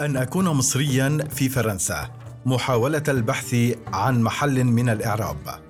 أن أكون مصريا في فرنسا محاولة البحث عن محل من الإعراب.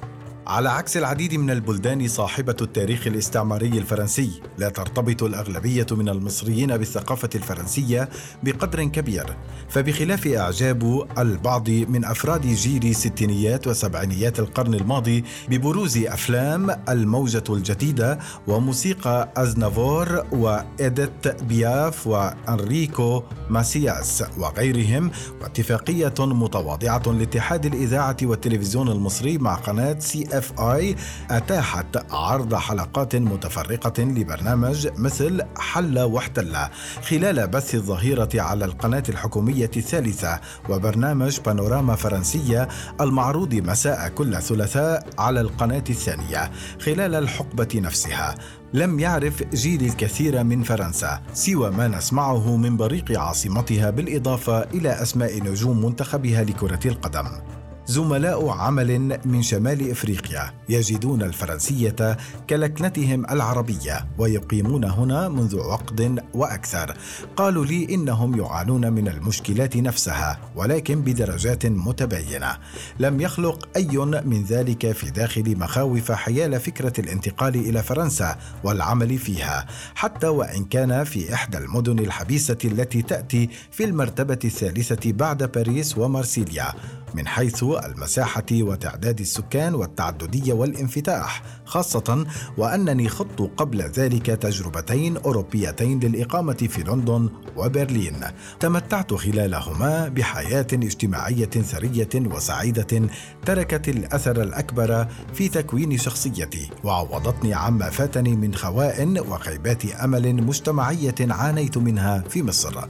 على عكس العديد من البلدان صاحبة التاريخ الاستعماري الفرنسي، لا ترتبط الأغلبية من المصريين بالثقافة الفرنسية بقدر كبير، فبخلاف إعجاب البعض من أفراد جيل ستينيات وسبعينيات القرن الماضي ببروز أفلام الموجة الجديدة وموسيقى أزنافور وإيديت بياف وأنريكو ماسياس وغيرهم واتفاقية متواضعة لاتحاد الإذاعة والتلفزيون المصري مع قناة CFI أتاحت عرض حلقات متفرقة لبرنامج مثل حل واحتل خلال بث الظهيرة على القناة الحكومية الثالثة وبرنامج بانوراما فرنسية المعروض مساء كل ثلاثاء على القناة الثانية خلال الحقبة نفسها. لم يعرف جيل الكثير من فرنسا سوى ما نسمعه من بريق عاصمتها بالإضافة إلى أسماء نجوم منتخبها لكرة القدم. زملاء عمل من شمال إفريقيا يجدون الفرنسية كلكنتهم العربية ويقيمون هنا منذ عقد وأكثر. قالوا لي إنهم يعانون من المشكلات نفسها ولكن بدرجات متباينة. لم يخلق أي من ذلك في داخل مخاوف حيال فكرة الانتقال إلى فرنسا والعمل فيها حتى وإن كان في إحدى المدن الحبيسة التي تأتي في المرتبة الثالثة بعد باريس ومارسيليا. من حيث المساحة وتعداد السكان والتعددية والانفتاح خاصة وأنني خضت قبل ذلك تجربتين أوروبيتين للإقامة في لندن وبرلين. تمتعت خلالهما بحياة اجتماعية ثرية وسعيدة تركت الأثر الأكبر في تكوين شخصيتي وعوضتني عما فاتني من خواء وخيبات أمل مجتمعية عانيت منها في مصر.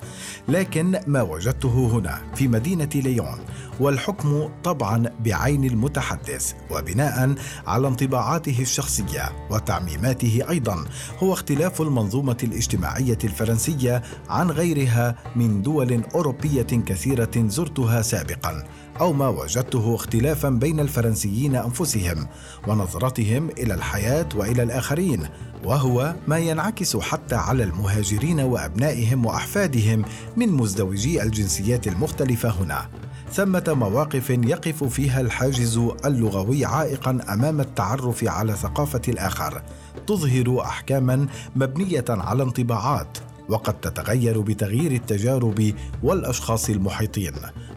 لكن ما وجدته هنا في مدينة ليون والحكم طبعا بعين المتحدث وبناء على انطباعاته الشخصية وتعميماته أيضا هو اختلاف المنظومة الاجتماعية الفرنسية عن غيرها من دول أوروبية كثيرة زرتها سابقا أو ما وجدته اختلافا بين الفرنسيين أنفسهم ونظرتهم إلى الحياة وإلى الآخرين وهو ما ينعكس حتى على المهاجرين وأبنائهم وأحفادهم من مزدوجي الجنسيات المختلفة هنا. ثمة مواقف يقف فيها الحاجز اللغوي عائقا أمام التعرف على ثقافة الآخر، تظهر احكاما مبنية على انطباعات وقد تتغير بتغيير التجارب والأشخاص المحيطين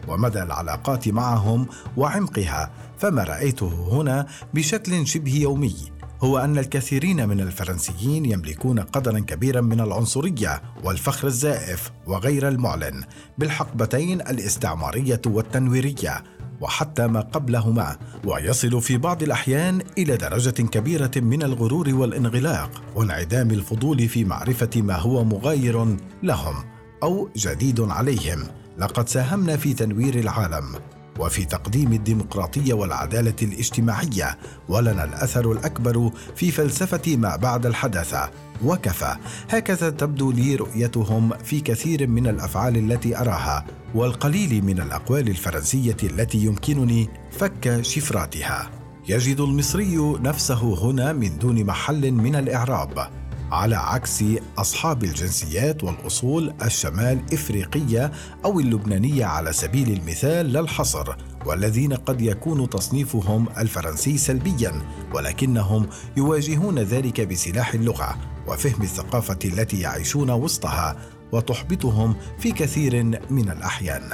ومدى العلاقات معهم وعمقها فما رأيته هنا بشكل شبه يومي. هو أن الكثيرين من الفرنسيين يملكون قدرا كبيرا من العنصرية والفخر الزائف وغير المعلن بالحقبتين الاستعمارية والتنويرية وحتى ما قبلهما ويصل في بعض الأحيان إلى درجة كبيرة من الغرور والانغلاق وانعدام الفضول في معرفة ما هو مغاير لهم أو جديد عليهم. لقد ساهمنا في تنوير العالم. وفي تقديم الديمقراطية والعدالة الاجتماعية ولنا الأثر الأكبر في فلسفة ما بعد الحداثه وكفى. هكذا تبدو لي رؤيتهم في كثير من الأفعال التي أراها والقليل من الأقوال الفرنسية التي يمكنني فك شفراتها. يجد المصري نفسه هنا من دون محل من الإعراب. على عكس أصحاب الجنسيات والأصول الشمال إفريقية أو اللبنانية على سبيل المثال لا الحصر والذين قد يكون تصنيفهم الفرنسي سلبيا ولكنهم يواجهون ذلك بسلاح اللغة وفهم الثقافة التي يعيشون وسطها وتحبطهم في كثير من الأحيان.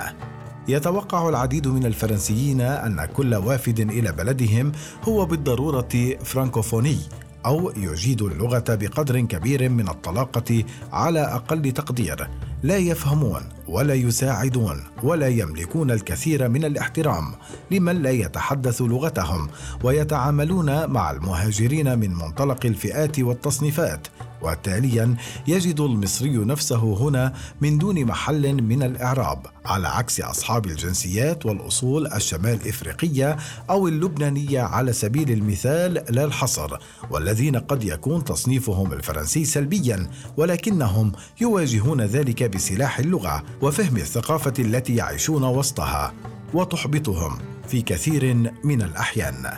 يتوقع العديد من الفرنسيين أن كل وافد إلى بلدهم هو بالضرورة فرانكوفوني أو يجيد اللغة بقدر كبير من الطلاقة على أقل تقدير. لا يفهمون ولا يساعدون ولا يملكون الكثير من الاحترام لمن لا يتحدث لغتهم ويتعاملون مع المهاجرين من منطلق الفئات والتصنيفات وتاليا يجد المصري نفسه هنا من دون محل من الإعراب على عكس أصحاب الجنسيات والأصول الشمال إفريقية أو اللبنانية على سبيل المثال لا الحصر والذين قد يكون تصنيفهم الفرنسي سلبيا ولكنهم يواجهون ذلك بسلاح اللغة وفهم الثقافة التي يعيشون وسطها وتحبطهم. في كثير من الأحيان.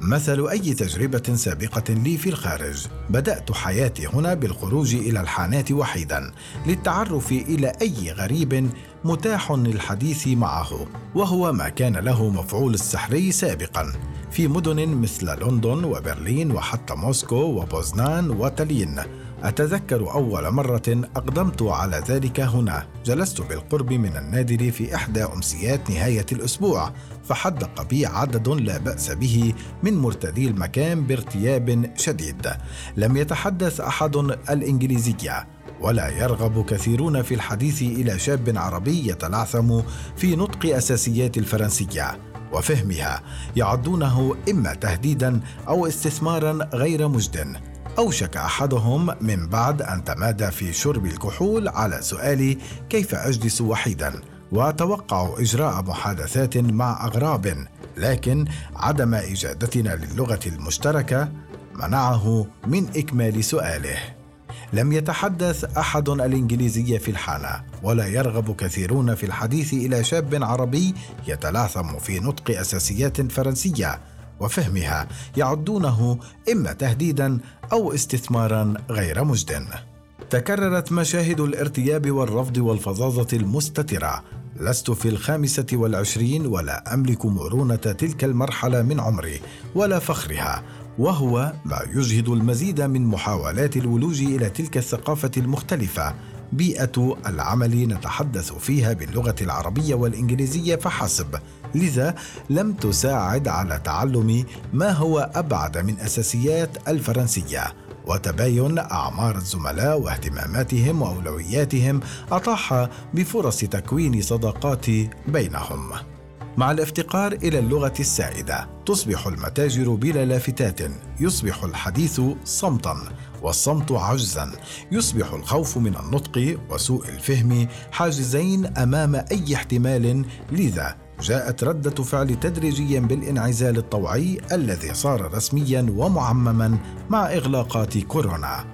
مثل أي تجربة سابقة لي في الخارج بدأت حياتي هنا بالخروج إلى الحانات وحيدا للتعرف إلى أي غريب متاح للحديث معه وهو ما كان له مفعول السحري سابقا. في مدن مثل لندن وبرلين وحتى موسكو وبوزنان وتالين أتذكر أول مرة أقدمت على ذلك هنا. جلست بالقرب من النادر في إحدى أمسيات نهاية الأسبوع فحدق بي عدد لا بأس به من مرتدي المكان بارتياب شديد. لم يتحدث أحد الإنجليزية ولا يرغب كثيرون في الحديث إلى شاب عربي يتلعثم في نطق أساسيات الفرنسية وفهمها يعدونه إما تهديدا أو استثمارا غير مجد. أوشك أحدهم من بعد أن تمادى في شرب الكحول على سؤالي كيف أجلس وحيدا؟ وأتوقع إجراء محادثات مع أغراب. لكن عدم إجادتنا للغة المشتركة منعه من إكمال سؤاله. لم يتحدث أحد الانجليزيه في الحانة ولا يرغب كثيرون في الحديث إلى شاب عربي يتلعثم في نطق أساسيات فرنسية. وفهمها يعدونه إما تهديدا أو استثمارا غير مجد. تكررت مشاهد الارتياب والرفض والفظاظة المستترة. لست في الخامسة والعشرين ولا أملك مرونة تلك المرحلة من عمري ولا فخرها وهو ما يجهد المزيد من محاولات الولوج إلى تلك الثقافة المختلفة بيئة العمل نتحدث فيها باللغة العربية والإنجليزية فحسب. لذا لم تساعد على تعلم ما هو أبعد من أساسيات الفرنسية وتباين أعمار الزملاء واهتماماتهم وأولوياتهم أطاح بفرص تكوين صداقات بينهم. مع الافتقار إلى اللغة السائدة تصبح المتاجر بلا لافتات. يصبح الحديث صمتا والصمت عجزا. يصبح الخوف من النطق وسوء الفهم حاجزين أمام أي احتمال. لذا جاءت ردة فعل تدريجيا بالانعزال الطوعي الذي صار رسميا ومعمما مع إغلاقات كورونا.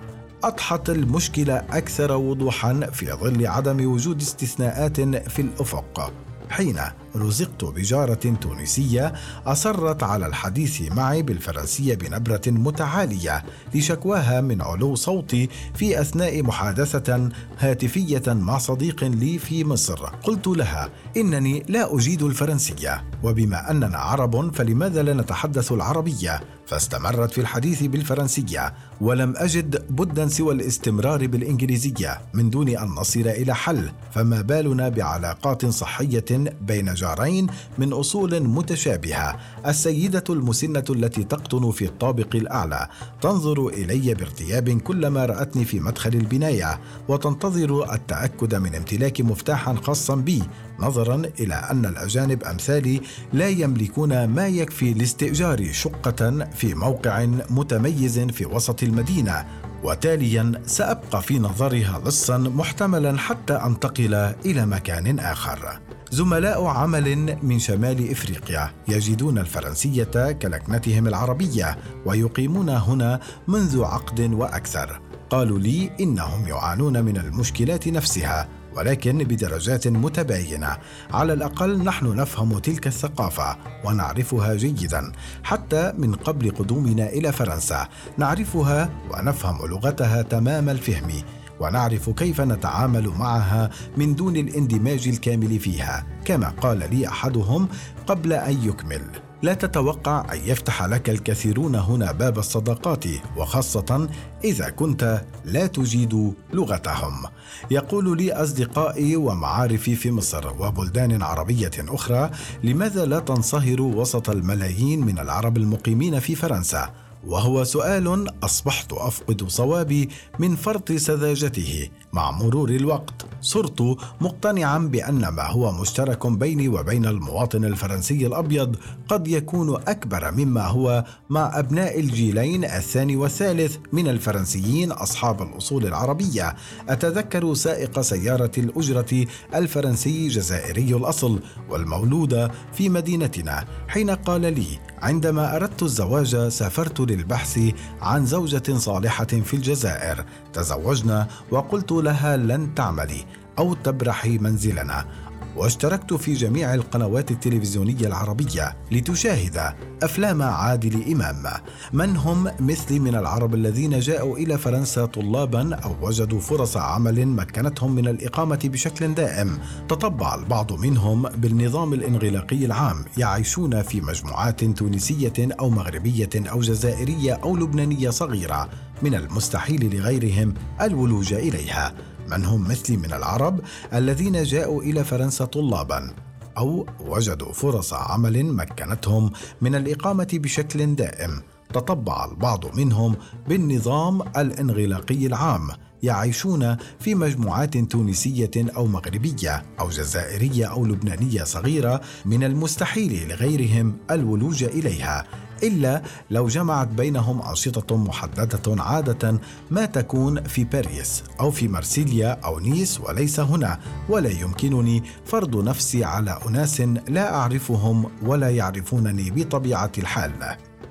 أضحت المشكلة أكثر وضوحا في ظل عدم وجود استثناءات في الأفق. حين رزقت بجارة تونسية أصرت على الحديث معي بالفرنسية بنبرة متعالية لشكواها من علو صوتي في أثناء محادثة هاتفية مع صديق لي في مصر. قلت لها إنني لا أجيد الفرنسية وبما أننا عرب فلماذا لا نتحدث العربية؟ فاستمرت في الحديث بالفرنسية ولم أجد بدا سوى الاستمرار بالإنجليزية من دون أن نصل إلى حل فما بالنا بعلاقات صحية بين جارين من أصول متشابهة. السيدة المسنة التي تقطن في الطابق الأعلى تنظر إلي بارتياب كلما رأتني في مدخل البناية وتنتظر التأكد من امتلاك مفتاحا خاصا بي نظرا إلى أن الأجانب أمثالي لا يملكون ما يكفي لاستئجار شقة في موقع متميز في وسط المدينة وتاليا سأبقى في نظرها لصا محتملا حتى أنتقل إلى مكان آخر. زملاء عمل من شمال إفريقيا يجدون الفرنسية كلكنتهم العربية ويقيمون هنا منذ عقد وأكثر. قالوا لي إنهم يعانون من المشكلات نفسها ولكن بدرجات متباينة. على الأقل نحن نفهم تلك الثقافة ونعرفها جيدا. حتى من قبل قدومنا إلى فرنسا نعرفها ونفهم لغتها تمام الفهم ونعرف كيف نتعامل معها من دون الاندماج الكامل فيها كما قال لي أحدهم قبل أن يكمل. لا تتوقع أن يفتح لك الكثيرون هنا باب الصداقات وخاصة إذا كنت لا تجيد لغتهم. يقول لي أصدقائي ومعارفي في مصر وبلدان عربية أخرى لماذا لا تنصهر وسط الملايين من العرب المقيمين في فرنسا؟ وهو سؤال أصبحت أفقد صوابي من فرط سذاجته مع مرور الوقت. صرت مقتنعا بأن ما هو مشترك بيني وبين المواطن الفرنسي الأبيض قد يكون أكبر مما هو مع أبناء الجيلين الثاني والثالث من الفرنسيين أصحاب الأصول العربية. أتذكر سائق سيارة الأجرة الفرنسي جزائري الأصل والمولود في مدينتنا حين قال لي عندما أردت الزواج سافرت للبحث عن زوجة صالحة في الجزائر. تزوجنا وقلت لها لن تعملي. أو تبرحي منزلنا. واشتركت في جميع القنوات التلفزيونية العربية لتشاهد أفلام عادل إمام. من هم مثلي من العرب الذين جاءوا إلى فرنسا طلابا أو وجدوا فرص عمل مكنتهم من الإقامة بشكل دائم. تطبع البعض منهم بالنظام الإنغلاقي العام يعيشون في مجموعات تونسية أو مغربية أو جزائرية أو لبنانية صغيرة. من المستحيل لغيرهم الولوج إليها. من هم مثلي من العرب الذين جاءوا إلى فرنسا طلابا أو وجدوا فرص عمل مكنتهم من الإقامة بشكل دائم. تطبع البعض منهم بالنظام الانغلاقي العام يعيشون في مجموعات تونسية أو مغربية أو جزائرية أو لبنانية صغيرة من المستحيل لغيرهم الولوج إليها. إلا لو جمعت بينهم أنشطة محددة عادة ما تكون في باريس أو في مرسيليا أو نيس وليس هنا ولا يمكنني فرض نفسي على أناس لا أعرفهم ولا يعرفونني بطبيعة الحال.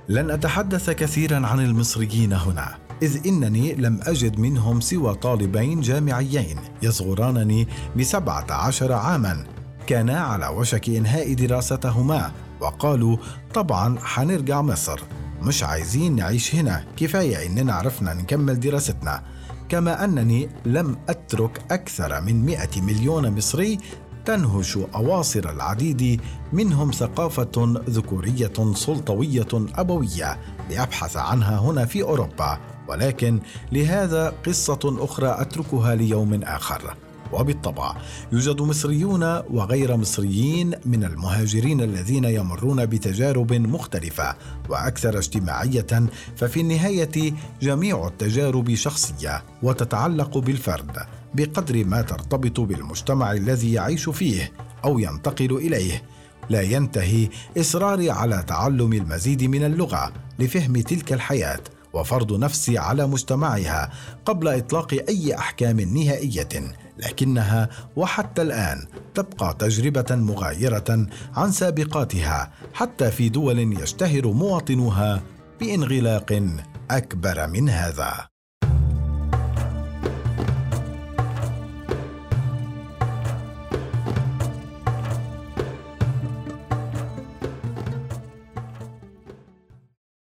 لن أتحدث كثيرا عن المصريين هنا إذ إنني لم أجد منهم سوى طالبين جامعيين يصغرانني بسبعة عشر عاما. كانا على وشك إنهاء دراستهما وقالوا طبعا حنرجع مصر. مش عايزين نعيش هنا. كفاية إننا عرفنا نكمل دراستنا. كما أنني لم أترك أكثر من مئة مليون مصري تنهش أواصر العديد منهم ثقافة ذكورية سلطوية أبوية لأبحث عنها هنا في أوروبا. ولكن لهذا قصة أخرى أتركها ليوم آخر. وبالطبع يوجد مصريون وغير مصريين من المهاجرين الذين يمرون بتجارب مختلفة وأكثر اجتماعية ففي النهاية جميع التجارب شخصية وتتعلق بالفرد بقدر ما ترتبط بالمجتمع الذي يعيش فيه أو ينتقل إليه. لا ينتهي إصراري على تعلم المزيد من اللغة لفهم تلك الحياة وفرض نفسي على مجتمعها قبل إطلاق أي أحكام نهائية لكنها وحتى الآن تبقى تجربة مغايرة عن سابقاتها حتى في دول يشتهر مواطنوها بانغلاق أكبر من هذا.